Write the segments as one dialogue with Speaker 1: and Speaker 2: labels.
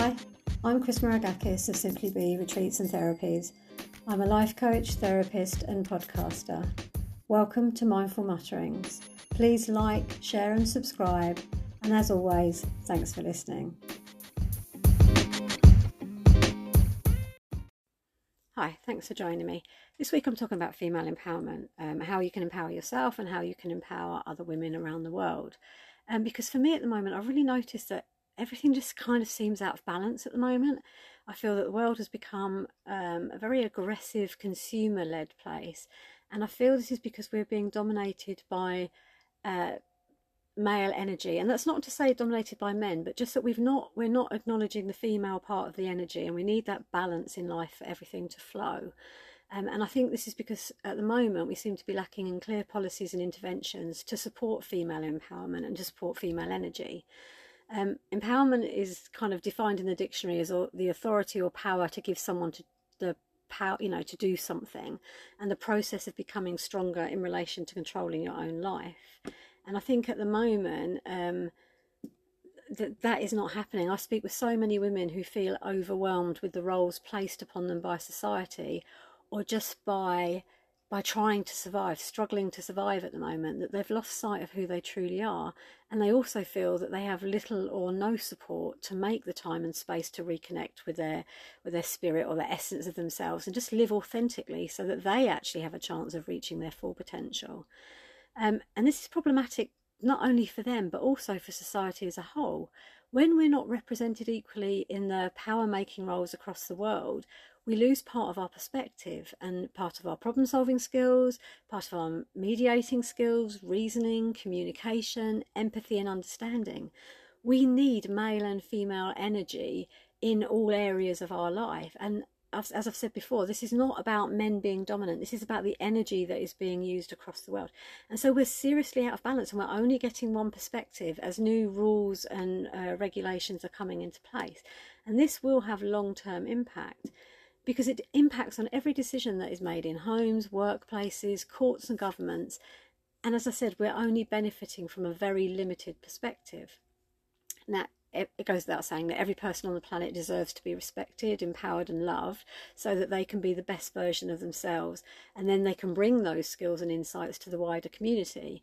Speaker 1: Hi, I'm Chris Maragakis of Simply Be Retreats and Therapies. I'm a life coach, therapist, and podcaster. Welcome to Mindful Mutterings. Please like, share, and subscribe. And as always, thanks for listening. Hi, thanks for joining me. This week I'm talking about female empowerment, um, how you can empower yourself and how you can empower other women around the world. Um, because for me at the moment, I've really noticed that everything just kind of seems out of balance at the moment. I feel that the world has become um, a very aggressive consumer led place. And I feel this is because we're being dominated by uh, male energy. And that's not to say dominated by men, but just that we've not, we're not acknowledging the female part of the energy. And we need that balance in life for everything to flow. Um, and I think this is because at the moment we seem to be lacking in clear policies and interventions to support female empowerment and to support female energy. Um, empowerment is kind of defined in the dictionary as the authority or power to give someone to the power, you know, to do something, and the process of becoming stronger in relation to controlling your own life. And I think at the moment, um, that that is not happening. I speak with so many women who feel overwhelmed with the roles placed upon them by society, or just by by trying to survive, struggling to survive at the moment, that they've lost sight of who they truly are. And they also feel that they have little or no support to make the time and space to reconnect with their with their spirit or the essence of themselves and just live authentically so that they actually have a chance of reaching their full potential. Um, and this is problematic not only for them but also for society as a whole. When we're not represented equally in the power making roles across the world, we lose part of our perspective and part of our problem solving skills, part of our mediating skills, reasoning, communication, empathy, and understanding. We need male and female energy in all areas of our life. And as, I've said before, this is not about men being dominant. This is about the energy that is being used across the world. And so we're seriously out of balance and we're only getting one perspective as new rules and uh, regulations are coming into place. And this will have long term impact because it impacts on every decision that is made in homes, workplaces, courts, and governments. And as I said, we're only benefiting from a very limited perspective. Now, it goes without saying that every person on the planet deserves to be respected, empowered, and loved so that they can be the best version of themselves and then they can bring those skills and insights to the wider community.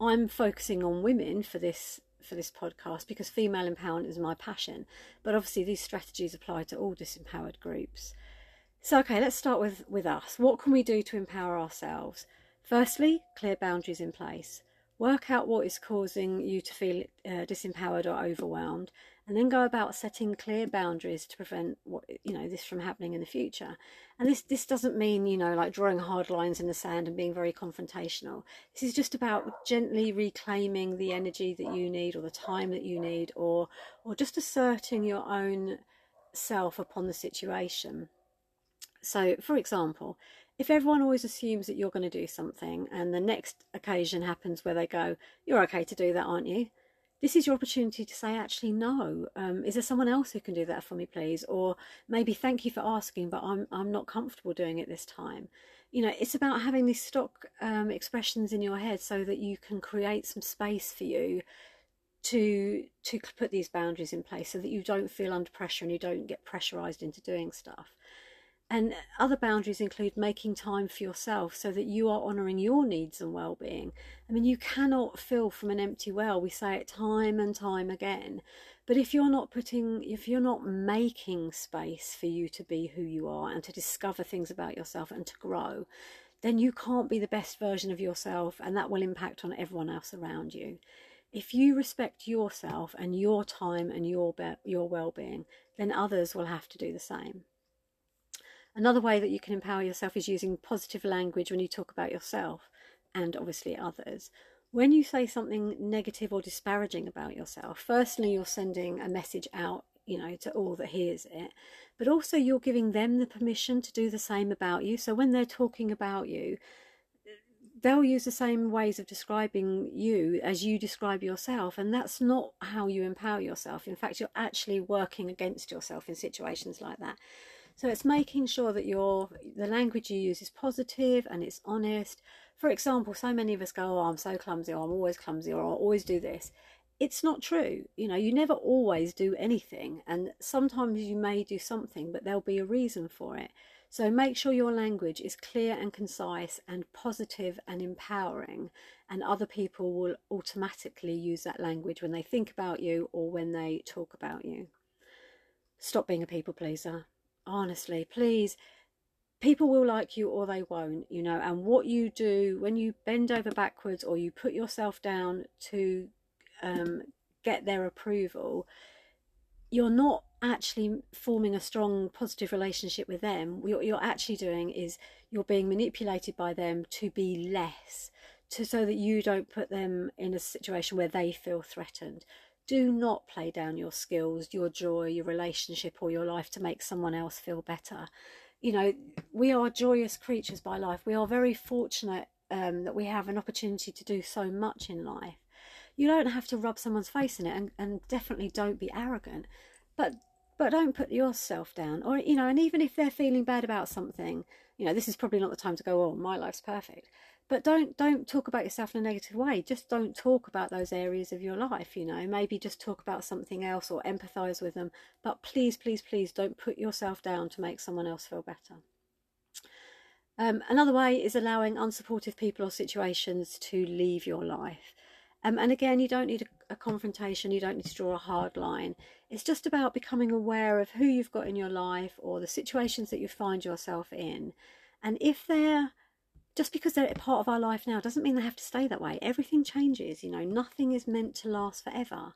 Speaker 1: I'm focusing on women for this for this podcast because female empowerment is my passion, but obviously these strategies apply to all disempowered groups. So, okay, let's start with, with us. What can we do to empower ourselves? Firstly, clear boundaries in place. Work out what is causing you to feel uh, disempowered or overwhelmed, and then go about setting clear boundaries to prevent what you know this from happening in the future. And this this doesn't mean you know like drawing hard lines in the sand and being very confrontational. This is just about gently reclaiming the energy that you need, or the time that you need, or or just asserting your own self upon the situation. So, for example, if everyone always assumes that you're going to do something and the next occasion happens where they go, You're okay to do that, aren't you? This is your opportunity to say, Actually, no. Um, is there someone else who can do that for me, please? Or maybe thank you for asking, but I'm, I'm not comfortable doing it this time. You know, it's about having these stock um, expressions in your head so that you can create some space for you to to put these boundaries in place so that you don't feel under pressure and you don't get pressurized into doing stuff. And other boundaries include making time for yourself so that you are honouring your needs and well being. I mean, you cannot fill from an empty well. We say it time and time again. But if you're not putting, if you're not making space for you to be who you are and to discover things about yourself and to grow, then you can't be the best version of yourself, and that will impact on everyone else around you. If you respect yourself and your time and your be- your well-being, then others will have to do the same. Another way that you can empower yourself is using positive language when you talk about yourself and obviously others. When you say something negative or disparaging about yourself, firstly, you're sending a message out, you know, to all that hears it, but also you're giving them the permission to do the same about you. So when they're talking about you, they'll use the same ways of describing you as you describe yourself and that's not how you empower yourself in fact you're actually working against yourself in situations like that so it's making sure that your the language you use is positive and it's honest. For example, so many of us go, "Oh, I'm so clumsy," or "I'm always clumsy," or "I always do this." it's not true. You know, you never always do anything, and sometimes you may do something, but there'll be a reason for it. So make sure your language is clear and concise and positive and empowering, and other people will automatically use that language when they think about you or when they talk about you. Stop being a people pleaser. Honestly, please. People will like you or they won't, you know, and what you do when you bend over backwards or you put yourself down to um, get their approval, you're not actually forming a strong positive relationship with them what you're actually doing is you're being manipulated by them to be less to so that you don't put them in a situation where they feel threatened do not play down your skills your joy your relationship or your life to make someone else feel better. You know we are joyous creatures by life. We are very fortunate um, that we have an opportunity to do so much in life. You don't have to rub someone's face in it and, and definitely don't be arrogant but but don't put yourself down. Or you know and even if they're feeling bad about something you know this is probably not the time to go on oh, my life's perfect but don't don't talk about yourself in a negative way. Just don't talk about those areas of your life you know. Maybe just talk about something else or empathize with them. But please please please don't put yourself down to make someone else feel better. Um, another way is allowing unsupportive people or situations to leave your life. Um, and again, you don't need a, a, confrontation, you don't need to draw a hard line. It's just about becoming aware of who you've got in your life or the situations that you find yourself in. And if they're just because they're a part of our life now doesn't mean they have to stay that way. Everything changes, you know, nothing is meant to last forever.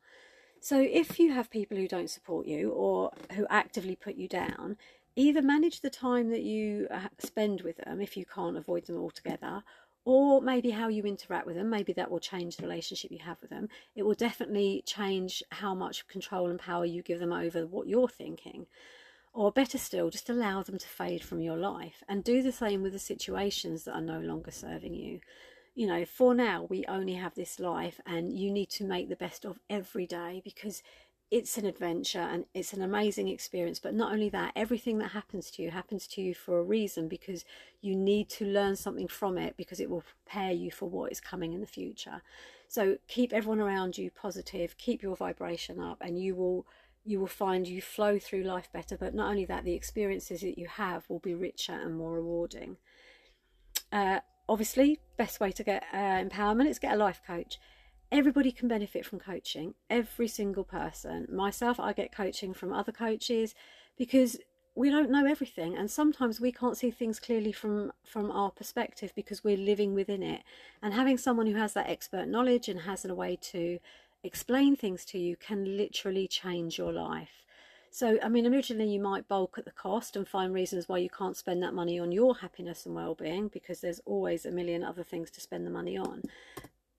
Speaker 1: So if you have people who don't support you or who actively put you down, either manage the time that you uh, spend with them if you can't avoid them altogether, or maybe how you interact with them. Maybe that will change the relationship you have with them. It will definitely change how much control and power you give them over what you're thinking. Or better still, just allow them to fade from your life and do the same with the situations that are no longer serving you. You know, for now, we only have this life, and you need to make the best of every day because it's an adventure and it's an amazing experience. But not only that, everything that happens to you happens to you for a reason because you need to learn something from it because it will prepare you for what is coming in the future. So keep everyone around you positive, keep your vibration up, and you will you will find you flow through life better. But not only that, the experiences that you have will be richer and more rewarding. Uh, obviously, best way to get uh, empowerment is get a life coach everybody can benefit from coaching every single person myself i get coaching from other coaches because we don't know everything and sometimes we can't see things clearly from from our perspective because we're living within it and having someone who has that expert knowledge and has a way to explain things to you can literally change your life so i mean originally you might bulk at the cost and find reasons why you can't spend that money on your happiness and well-being because there's always a million other things to spend the money on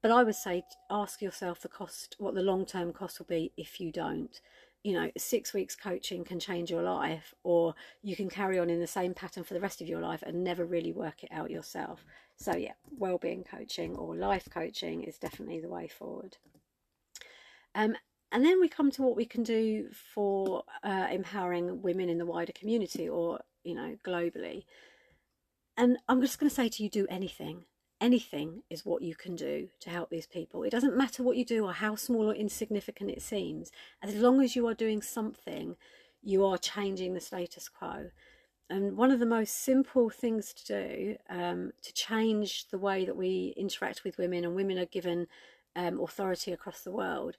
Speaker 1: but I would say ask yourself the cost, what the long term cost will be if you don't. You know, six weeks coaching can change your life, or you can carry on in the same pattern for the rest of your life and never really work it out yourself. So, yeah, well-being coaching or life coaching is definitely the way forward. Um, and then we come to what we can do for uh, empowering women in the wider community or, you know, globally. And I'm just going to say to you, do anything anything is what you can do to help these people. It doesn't matter what you do or how small or insignificant it seems. As long as you are doing something, you are changing the status quo. And one of the most simple things to do um, to change the way that we interact with women and women are given um, authority across the world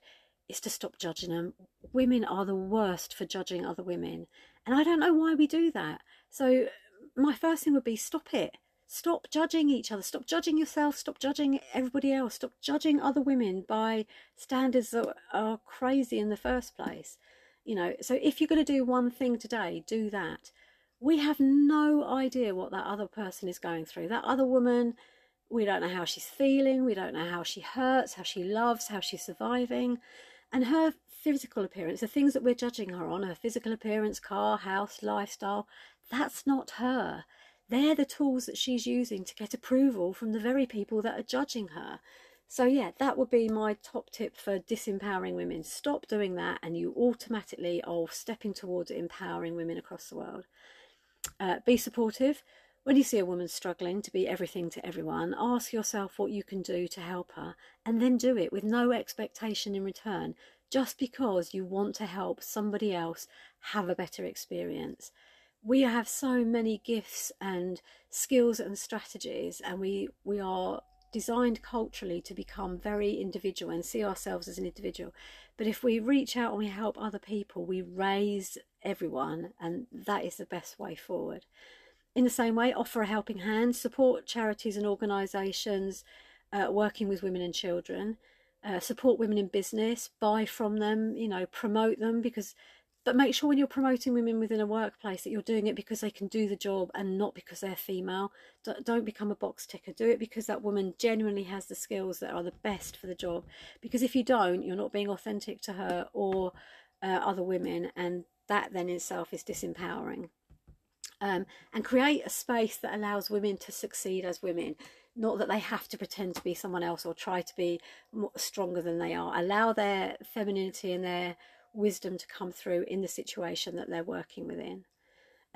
Speaker 1: is to stop judging them. Women are the worst for judging other women. And I don't know why we do that. So, my first thing would be stop it Stop judging each other. Stop judging yourself. Stop judging everybody else. Stop judging other women by standards that are crazy in the first place. You know, so if you're going to do one thing today, do that. We have no idea what that other person is going through. That other woman, we don't know how she's feeling. We don't know how she hurts, how she loves, how she's surviving. And her physical appearance, the things that we're judging her on, her physical appearance, car, house, lifestyle, that's not her. They're the tools that she's using to get approval from the very people that are judging her. So, yeah, that would be my top tip for disempowering women. Stop doing that, and you automatically are stepping towards empowering women across the world. Uh, be supportive. When you see a woman struggling to be everything to everyone, ask yourself what you can do to help her and then do it with no expectation in return, just because you want to help somebody else have a better experience. We have so many gifts and skills and strategies, and we, we are designed culturally to become very individual and see ourselves as an individual. But if we reach out and we help other people, we raise everyone, and that is the best way forward. In the same way, offer a helping hand, support charities and organisations uh, working with women and children, uh, support women in business, buy from them, you know, promote them because but make sure when you're promoting women within a workplace that you're doing it because they can do the job and not because they're female. Don't become a box ticker. Do it because that woman genuinely has the skills that are the best for the job. Because if you don't, you're not being authentic to her or uh, other women, and that then itself is disempowering um, and create a space that allows women to succeed as women not that they have to pretend to be someone else or try to be stronger than they are allow their femininity and their wisdom to come through in the situation that they're working within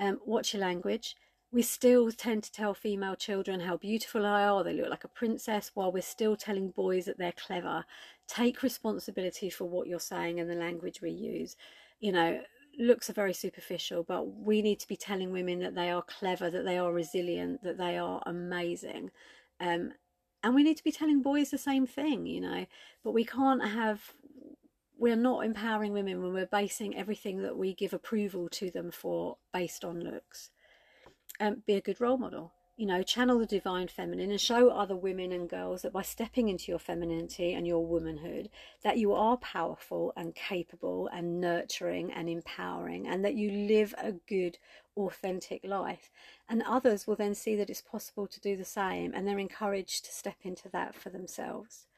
Speaker 1: um, watch your language we still tend to tell female children how beautiful they are, they look like a princess, while we're still telling boys that they're clever. Take responsibility for what you're saying and the language we use. You know, looks are very superficial, but we need to be telling women that they are clever, that they are resilient, that they are amazing. Um, and we need to be telling boys the same thing, you know. But we can't have, we're not empowering women when we're basing everything that we give approval to them for based on looks. Um, be a good role model you know, channel the divine feminine and show other women and girls that by stepping into your femininity and your womanhood, that you are powerful and capable and nurturing and empowering, and that you live a good, authentic life. And others will then see that it's possible to do the same, and they're encouraged to step into that for themselves.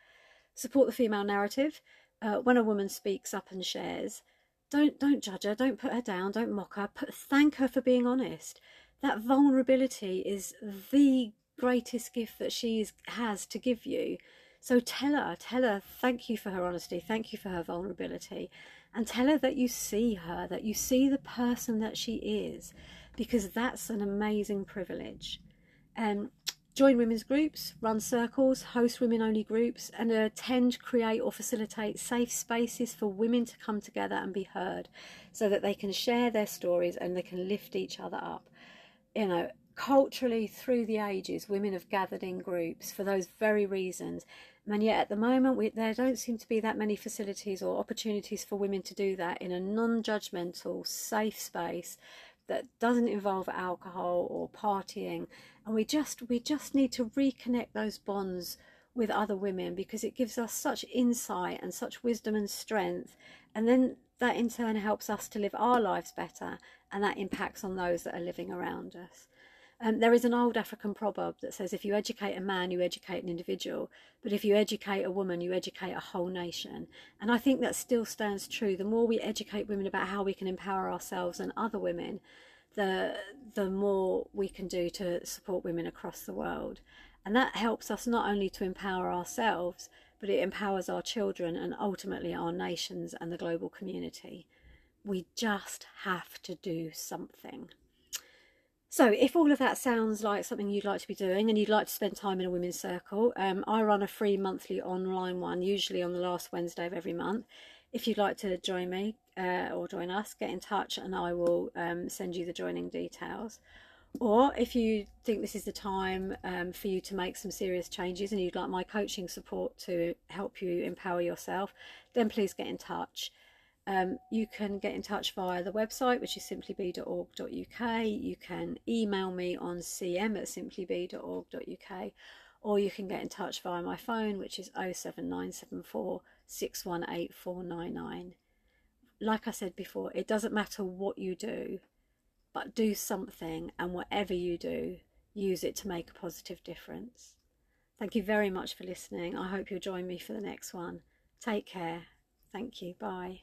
Speaker 1: Support the female narrative. Uh, when a woman speaks up and shares, don't don't judge her, don't put her down, don't mock her. Put, thank her for being honest that vulnerability is the greatest gift that she has to give you. So tell her, tell her, thank you for her honesty, thank you for her vulnerability, and tell her that you see her, that you see the person that she is, because that's an amazing privilege. Um, join women's groups, run circles, host women only groups, and attend, create, or facilitate safe spaces for women to come together and be heard so that they can share their stories and they can lift each other up you know, culturally through the ages, women have gathered in groups for those very reasons. And yet, at the moment, we, there don't seem to be that many facilities or opportunities for women to do that in a non judgmental, safe space that doesn't involve alcohol or partying. And we just, we just need to reconnect those bonds with other women because it gives us such insight and such wisdom and strength. And then that in turn helps us to live our lives better and that impacts on those that are living around us. Um, there is an old African proverb that says if you educate a man, you educate an individual, but if you educate a woman, you educate a whole nation. And I think that still stands true. The more we educate women about how we can empower ourselves and other women, the the more we can do to support women across the world. And that helps us not only to empower ourselves, but it empowers our children and ultimately our nations and the global community. We just have to do something. So, if all of that sounds like something you'd like to be doing and you'd like to spend time in a women's circle, um, I run a free monthly online one, usually on the last Wednesday of every month. If you'd like to join me uh, or join us, get in touch and I will um, send you the joining details. Or if you think this is the time um, for you to make some serious changes and you'd like my coaching support to help you empower yourself, then please get in touch. Um, you can get in touch via the website, which is simplybe.org.uk. You can email me on cm at simplybe.org.uk, or you can get in touch via my phone, which is 07974 618 Like I said before, it doesn't matter what you do, but do something, and whatever you do, use it to make a positive difference. Thank you very much for listening. I hope you'll join me for the next one. Take care. Thank you. Bye.